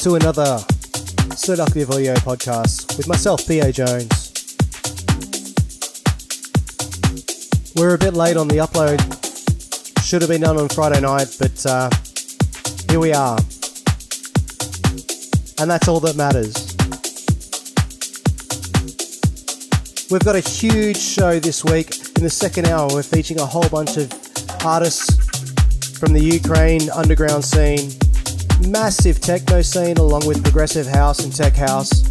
To another Seductive Audio podcast with myself, B.A. Jones. We're a bit late on the upload. Should have been done on Friday night, but uh, here we are. And that's all that matters. We've got a huge show this week. In the second hour, we're featuring a whole bunch of artists from the Ukraine underground scene, massive techno scene, along with progressive house and tech house.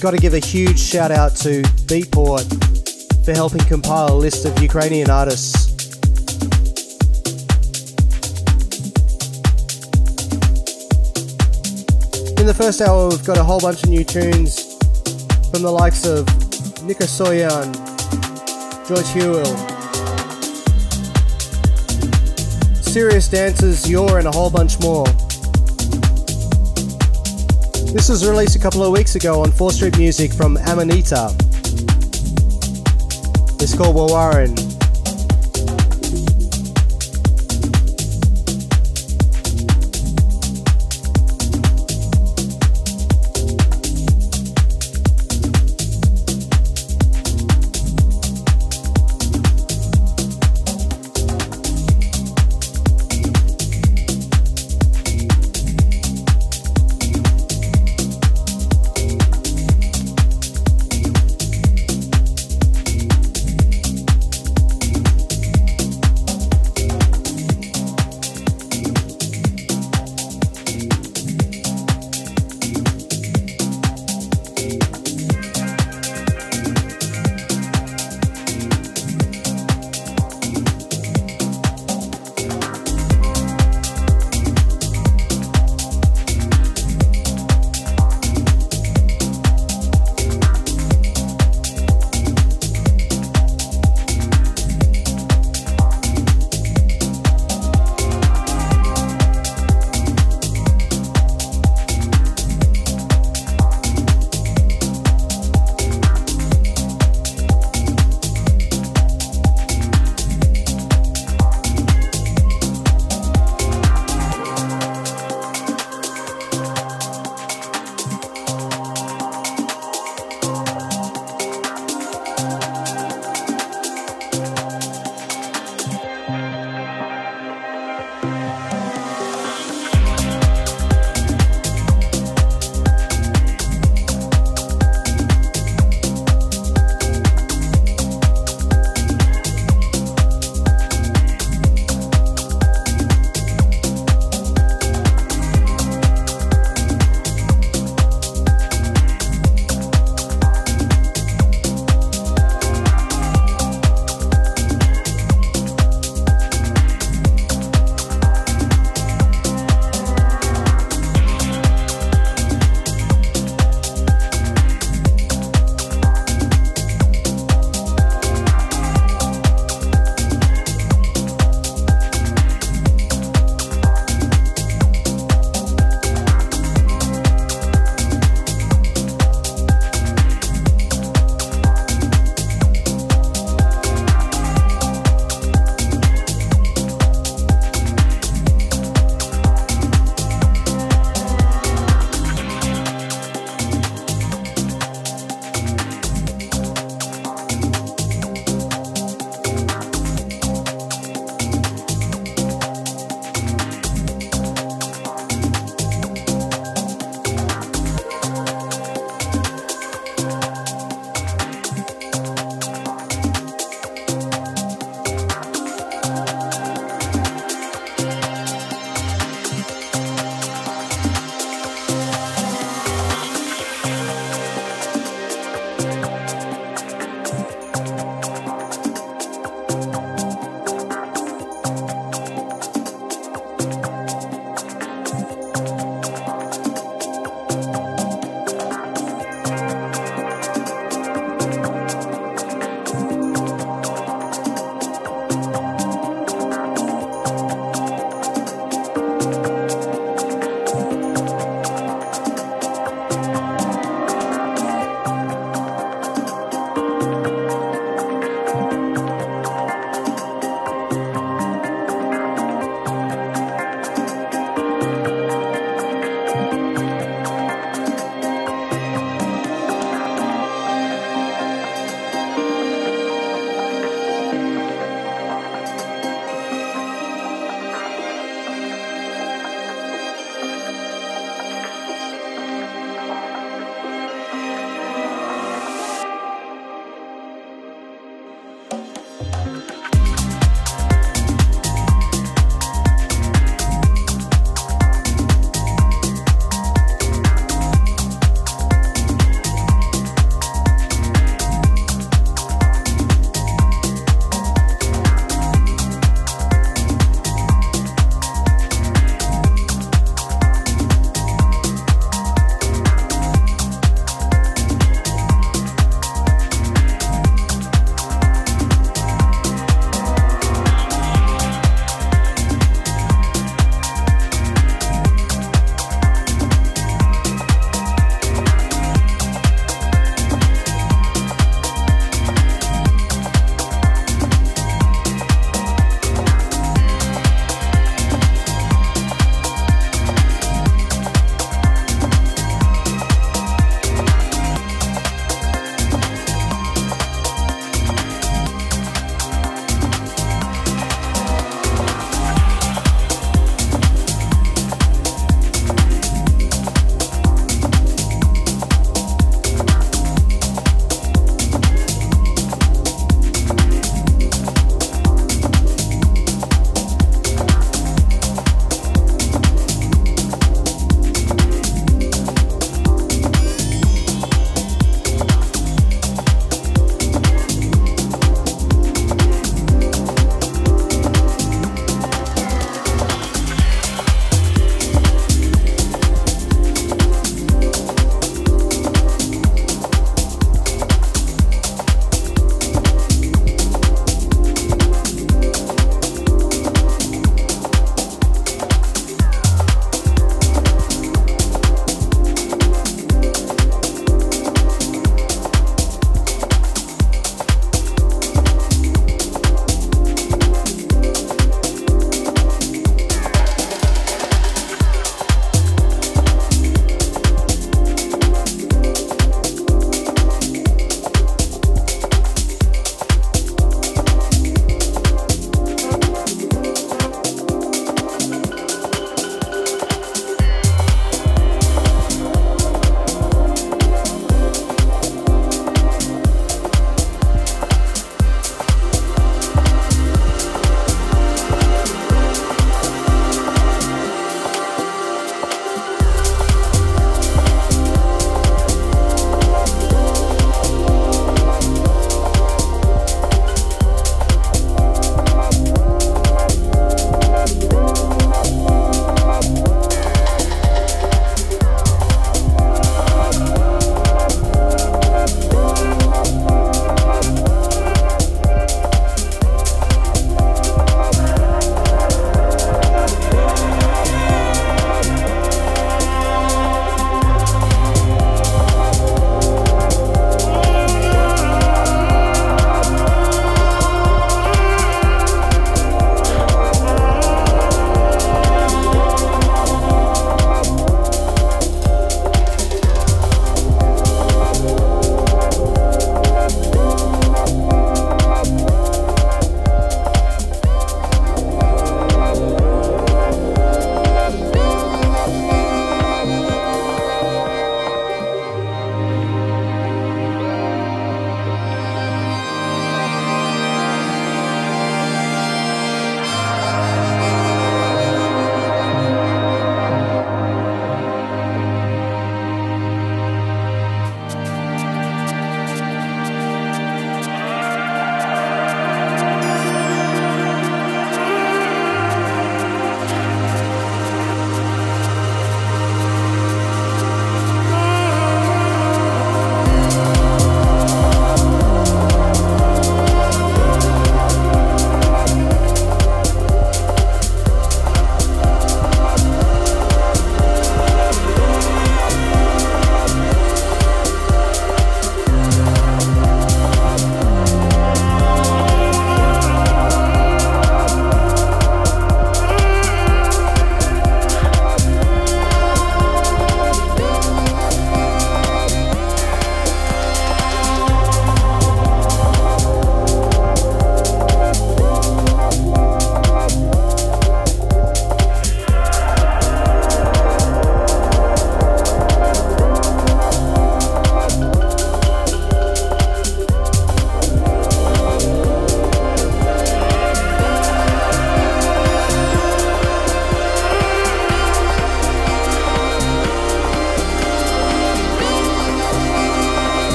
Got to give a huge shout out to Beatport for helping compile a list of Ukrainian artists. In the first hour, we've got a whole bunch of new tunes from the likes of Nika Soyan, Gorje Hewek, Serious Dancers, Yourr, and a whole bunch more. This was released a couple of weeks ago on 4 Street Music from Amonita. It's called Wawarin.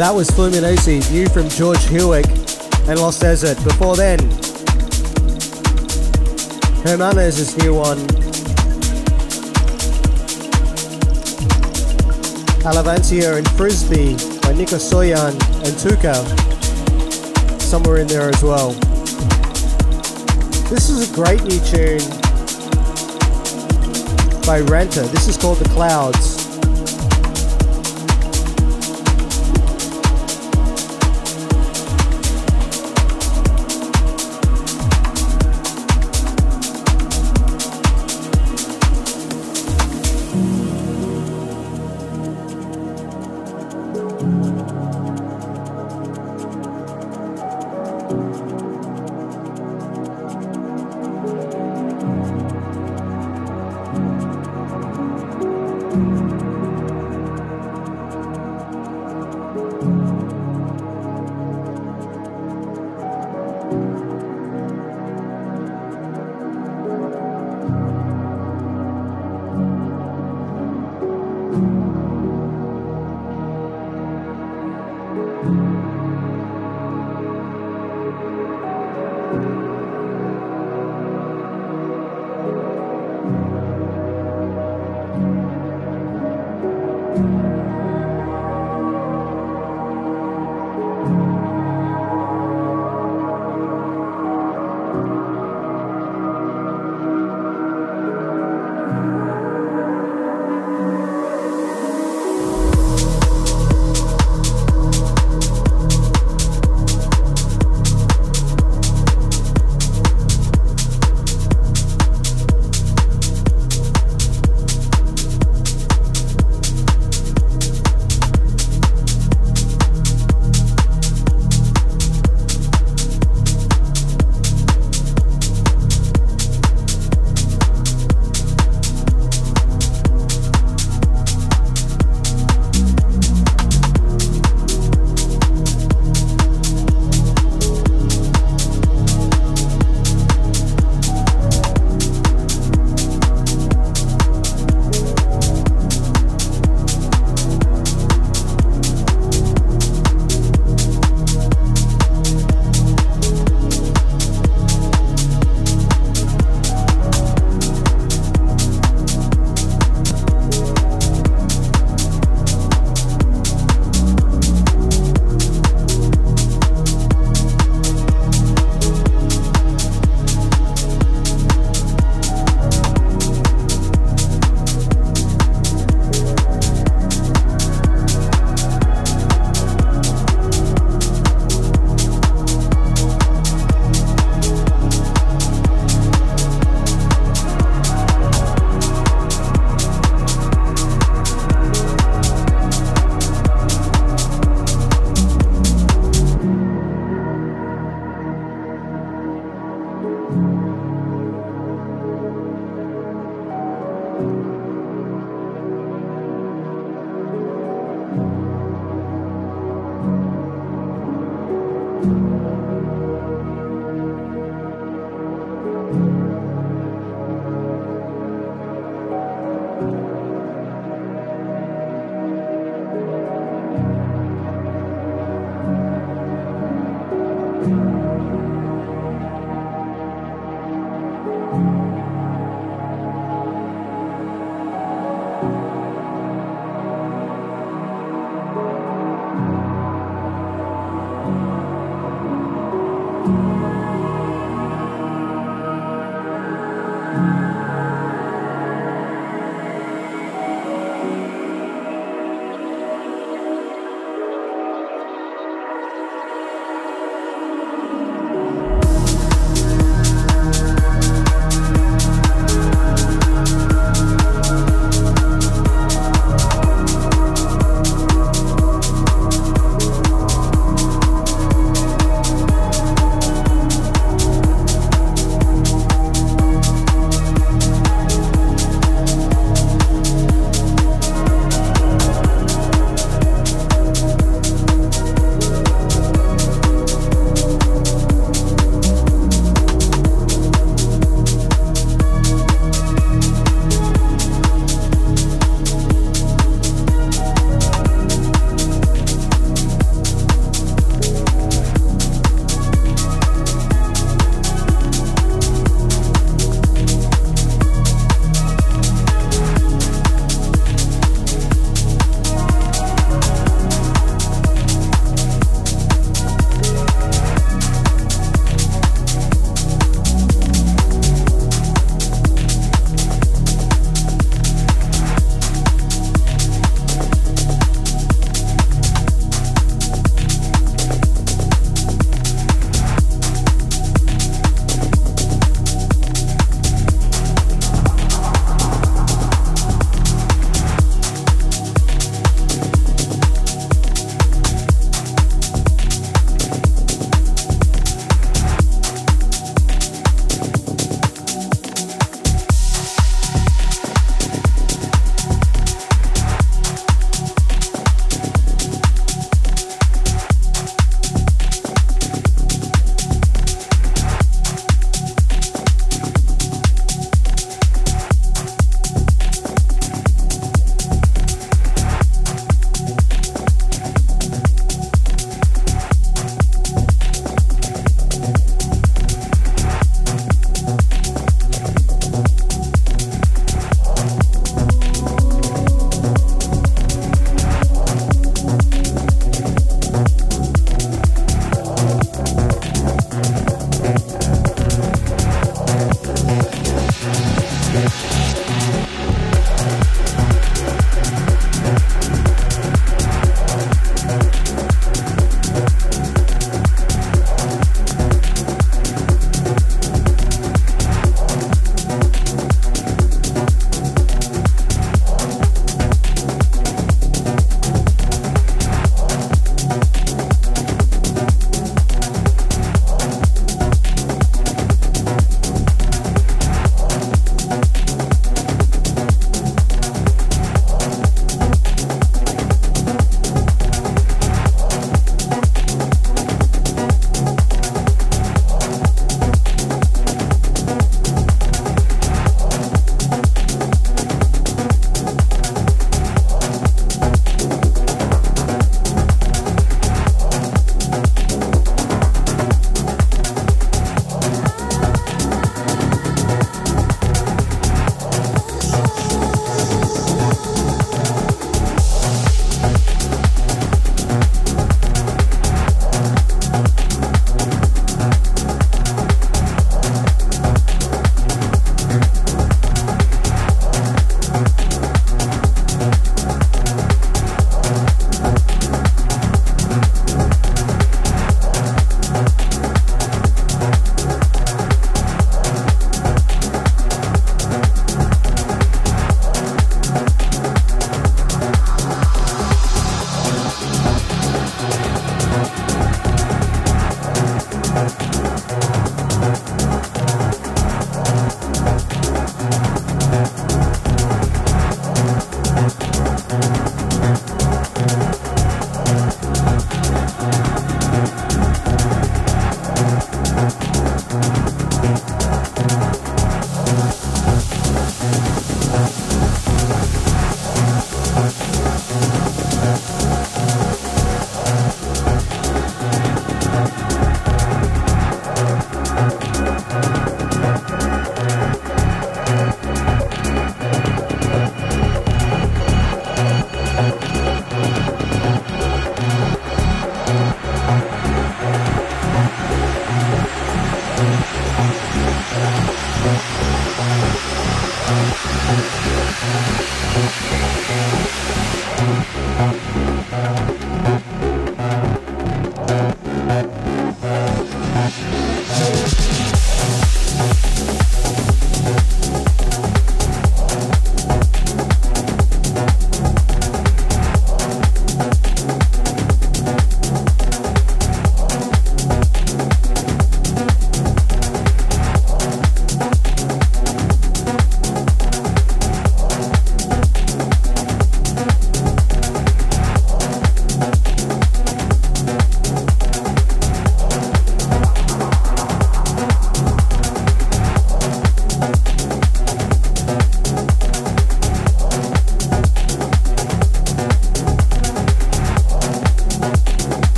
That was Fluminense, new from Gorje Hewek and Lost Desert. Before then, Hermanes' new one. Alavancia and Frisbee by Nico Soyan and Tuka. Somewhere in there as well. This is a great new tune by Ranta. This is called The Clouds.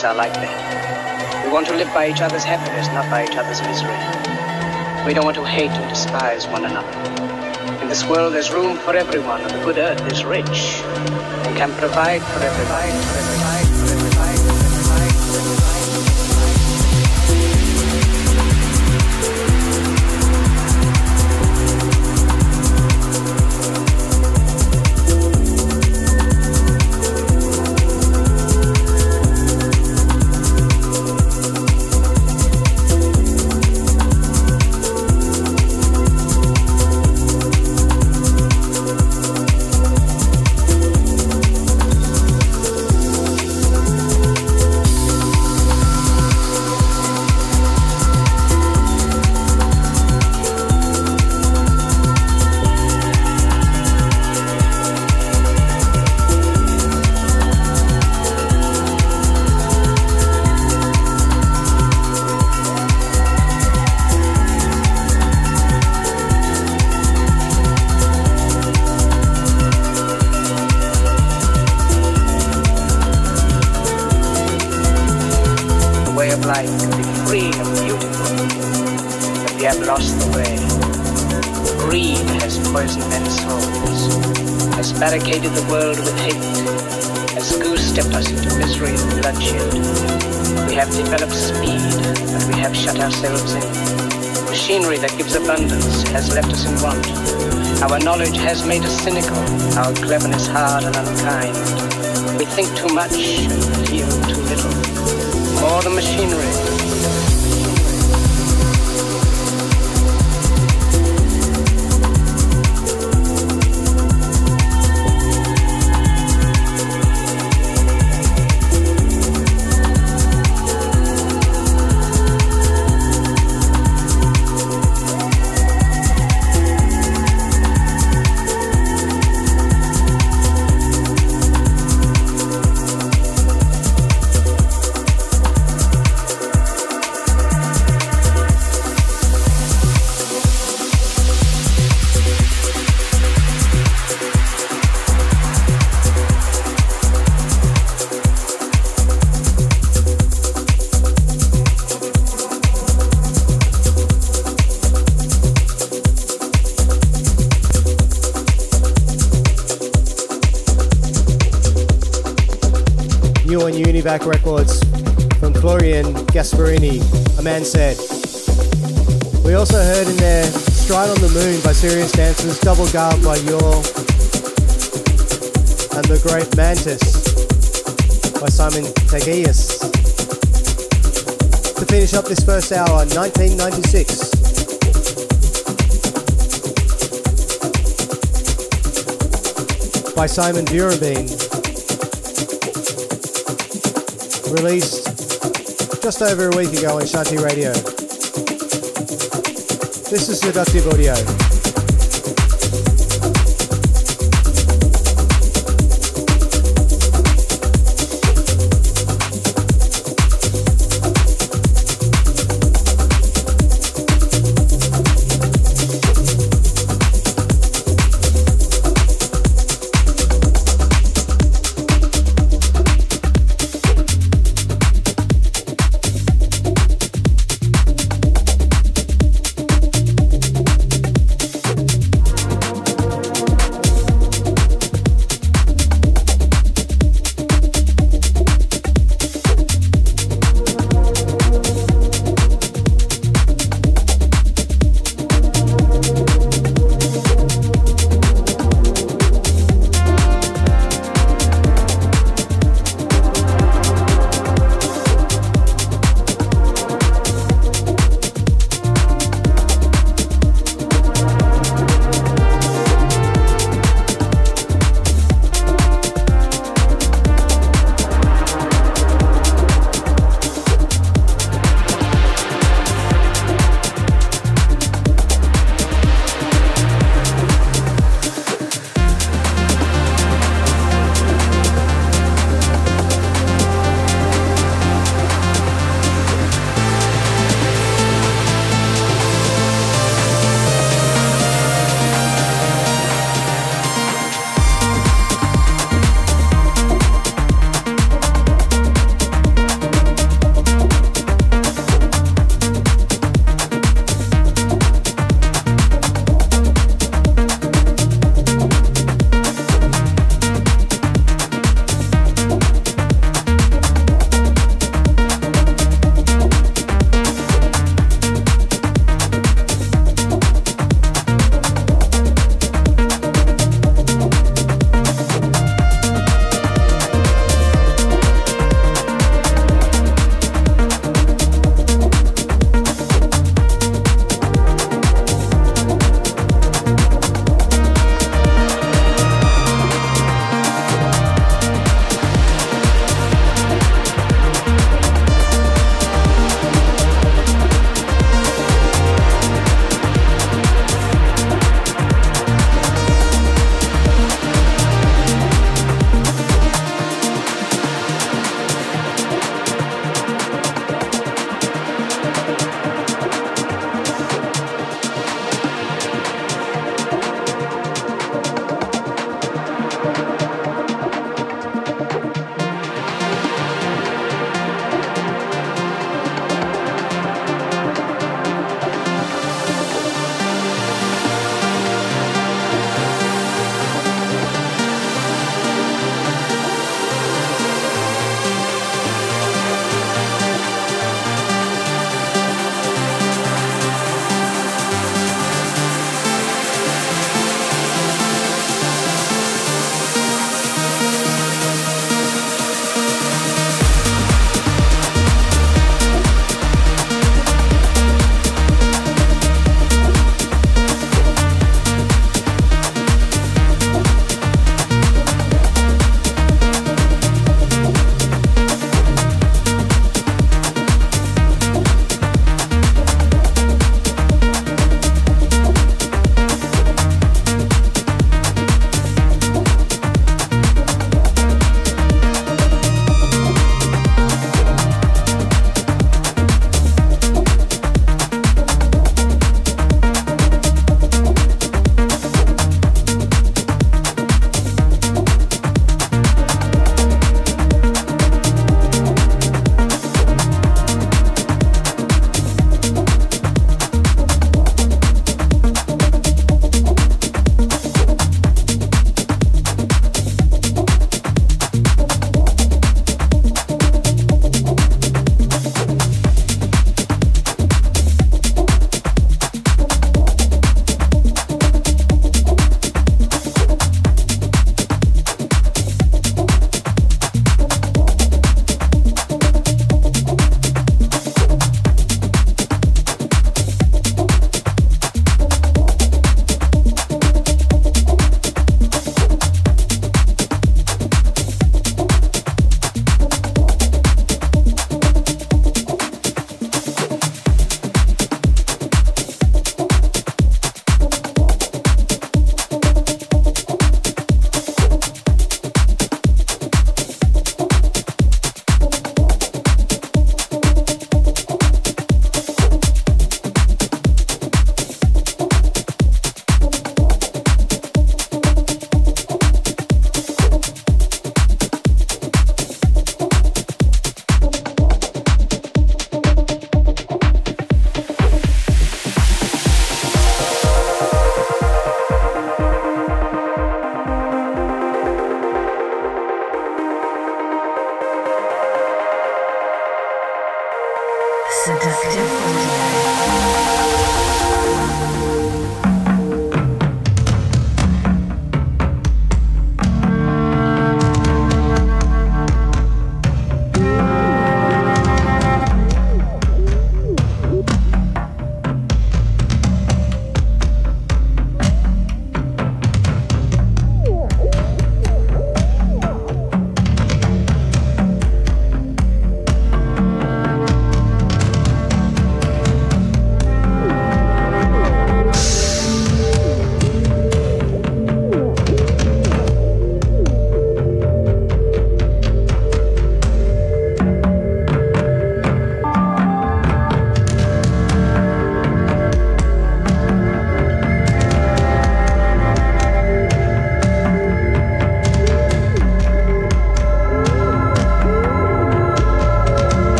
Human are like that. We want to live by each other's happiness, not by each other's misery. We don't want to hate and despise one another. In this world, there's room for everyone, and the good earth is rich and can provide for everybody. For everybody. has barricaded the world with hate, has goose-stepped us into misery and bloodshed. We have developed speed and we have shut ourselves in. Machinery that gives abundance has left us in want. Our knowledge has made us cynical, our cleverness hard and unkind. We think too much and feel too little. More than machinery, Back Records from Florian Gasparini, A Man Said. We also heard in there Stride on the Moon by Serious Dancers, Double Guard by Yourr, and The Great Mantis by Simon Tagias. To finish up this first hour, 1996. by Simon Burenbein. Released just over a week ago on Shanti Radio. This is Seductive Audio.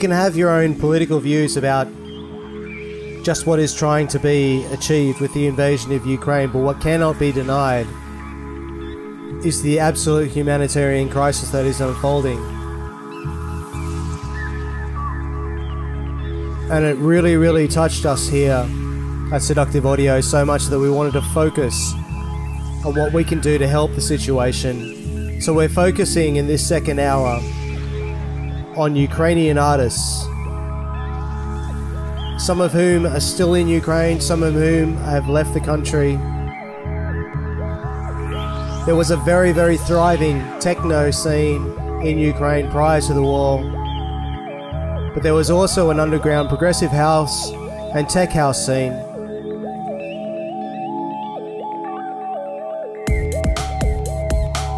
Can have your own political views about just what is trying to be achieved with the invasion of Ukraine, but what cannot be denied is the absolute humanitarian crisis that is unfolding. And it really, really touched us here at Seductive Audio so much that we wanted to focus on what we can do to help the situation. So we're focusing in this second hour on Ukrainian artists, some of whom are still in Ukraine, some of whom have left the country. There was a very, very thriving techno scene in Ukraine prior to the war, but there was also an underground progressive house and tech house scene.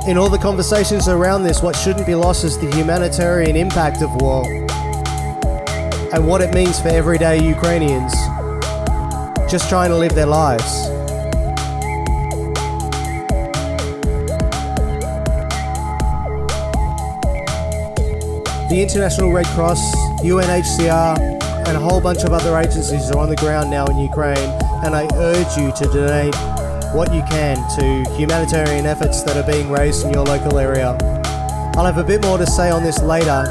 In all the conversations around this, what shouldn't be lost is the humanitarian impact of war and what it means for everyday Ukrainians just trying to live their lives. The International Red Cross, UNHCR, and a whole bunch of other agencies are on the ground now in Ukraine, and I urge you to donate what you can to humanitarian efforts that are being raised in your local area. I'll have a bit more to say on this later.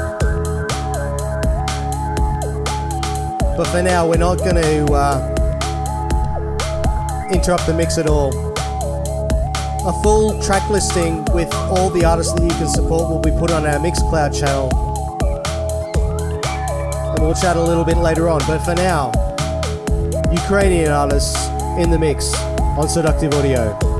But for now, we're not going to uh, interrupt the mix at all. A full track listing with all the artists that you can support will be put on our Mixcloud channel. And we'll chat a little bit later on. But for now, Ukrainian artists in the mix on Seductive Audio.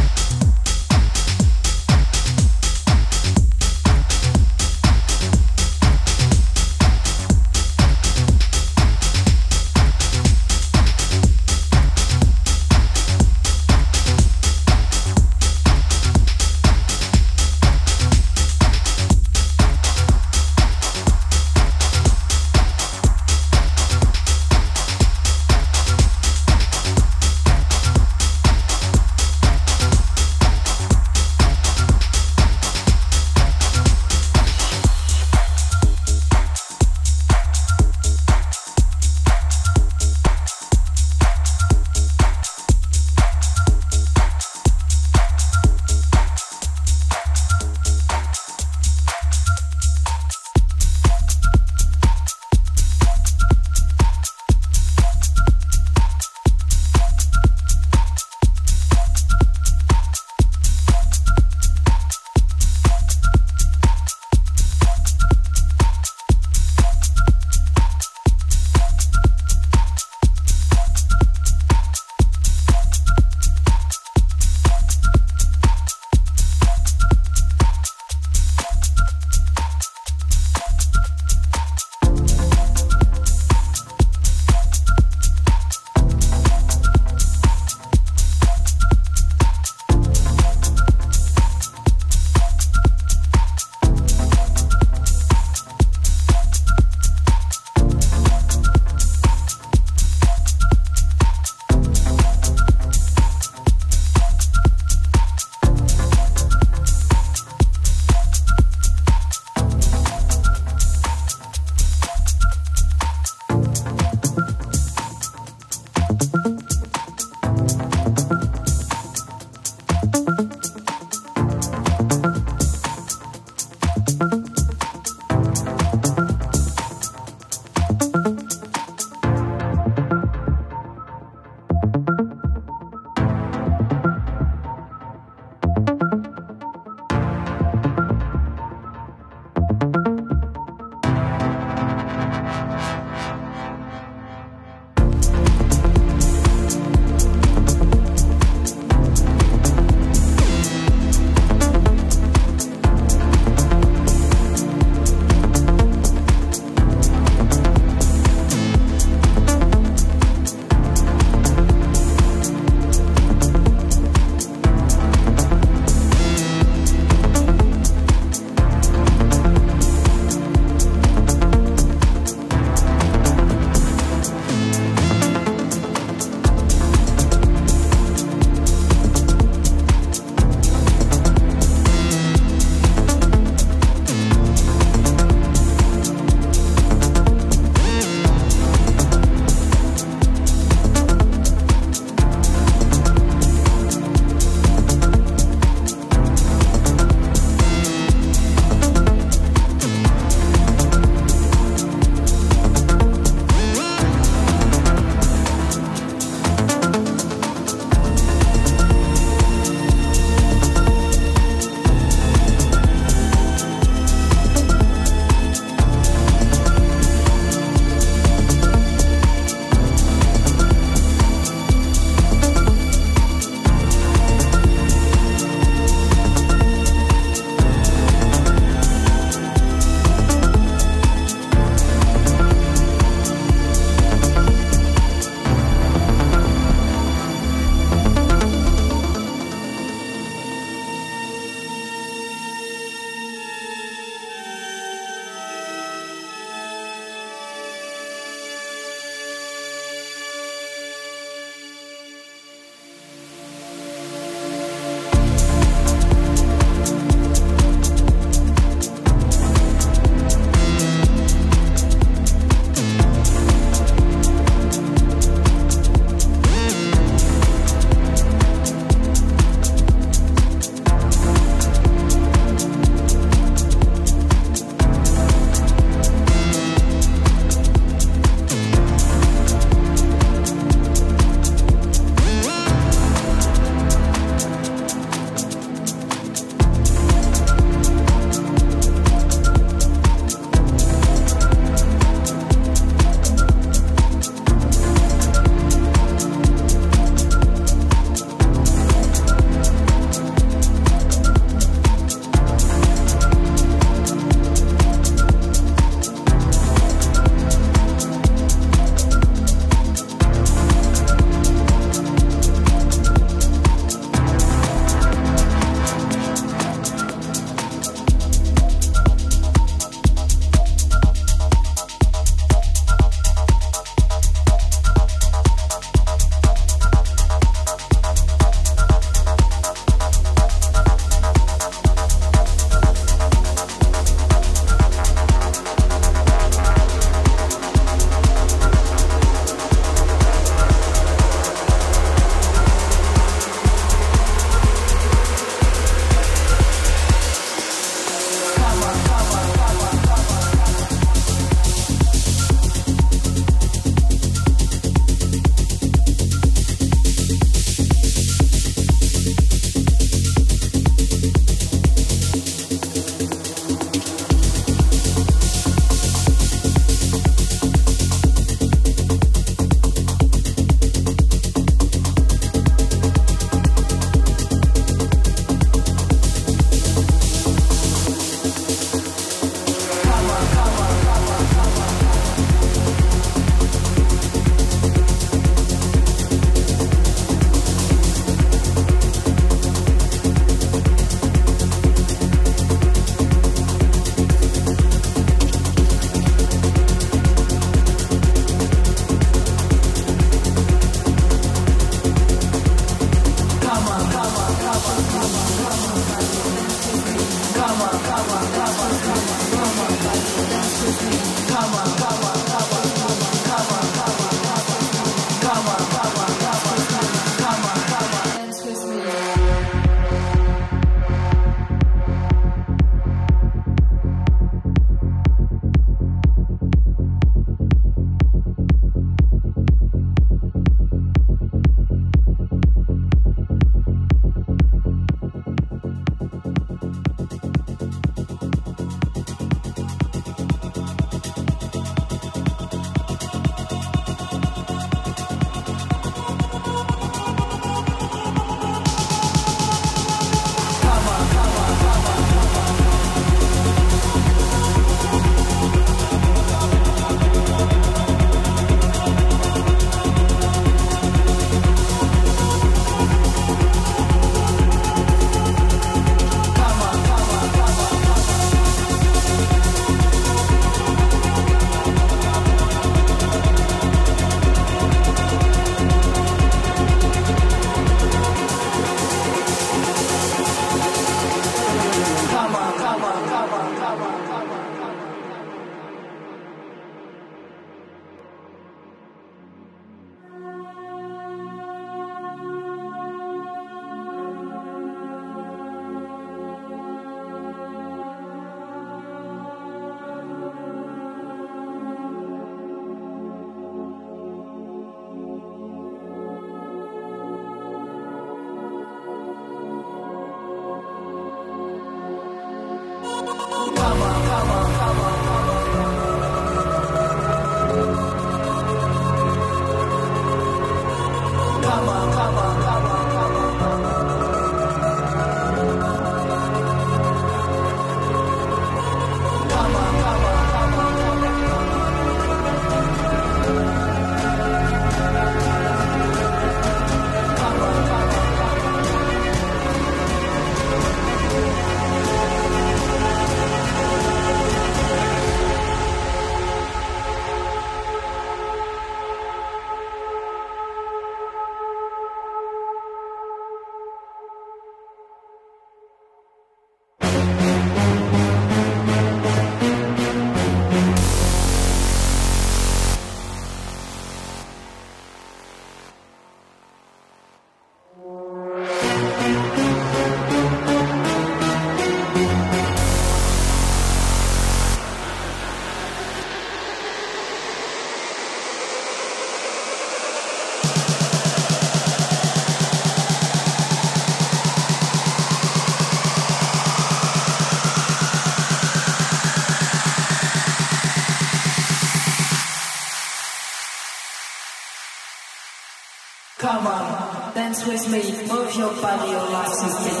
Dance with me, move your body, your life is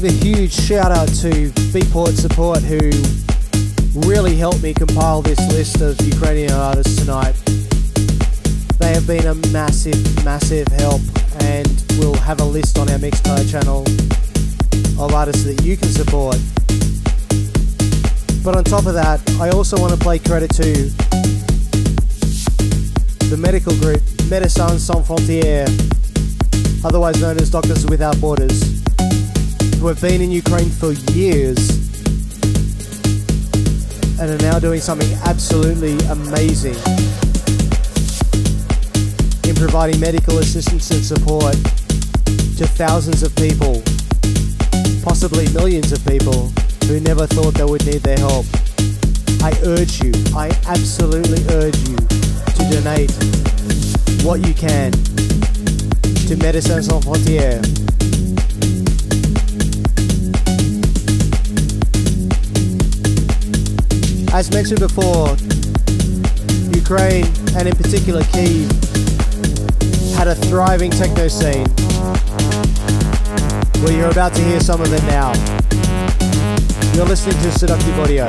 give a huge shout out to Beatport Support who really helped me compile this list of Ukrainian artists tonight. They have been a massive, massive help and we'll have a list on our Mixcloud channel of artists that you can support. But on top of that, I also want to play credit to the medical group Médecins Sans Frontières, otherwise known as Doctors Without Borders have been in Ukraine for years and are now doing something absolutely amazing in providing medical assistance and support to thousands of people, possibly millions of people who never thought they would need their help. I urge you, I absolutely urge you to donate what you can to Médecins Sans Frontières As mentioned before, Ukraine, and in particular Kiev, had a thriving techno scene. Well, you're about to hear some of it now. You're listening to Seductive Audio.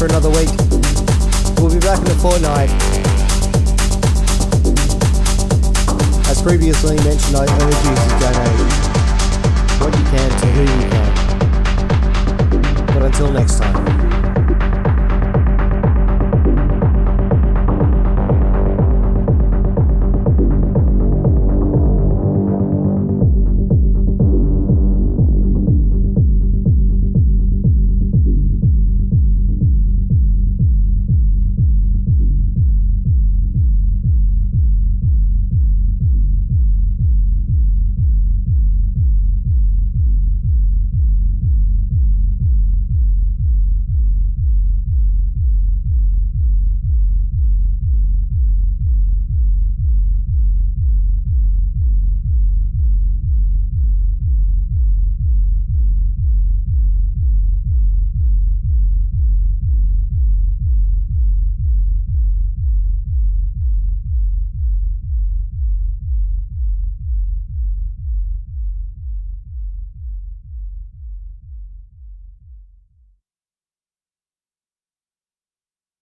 For another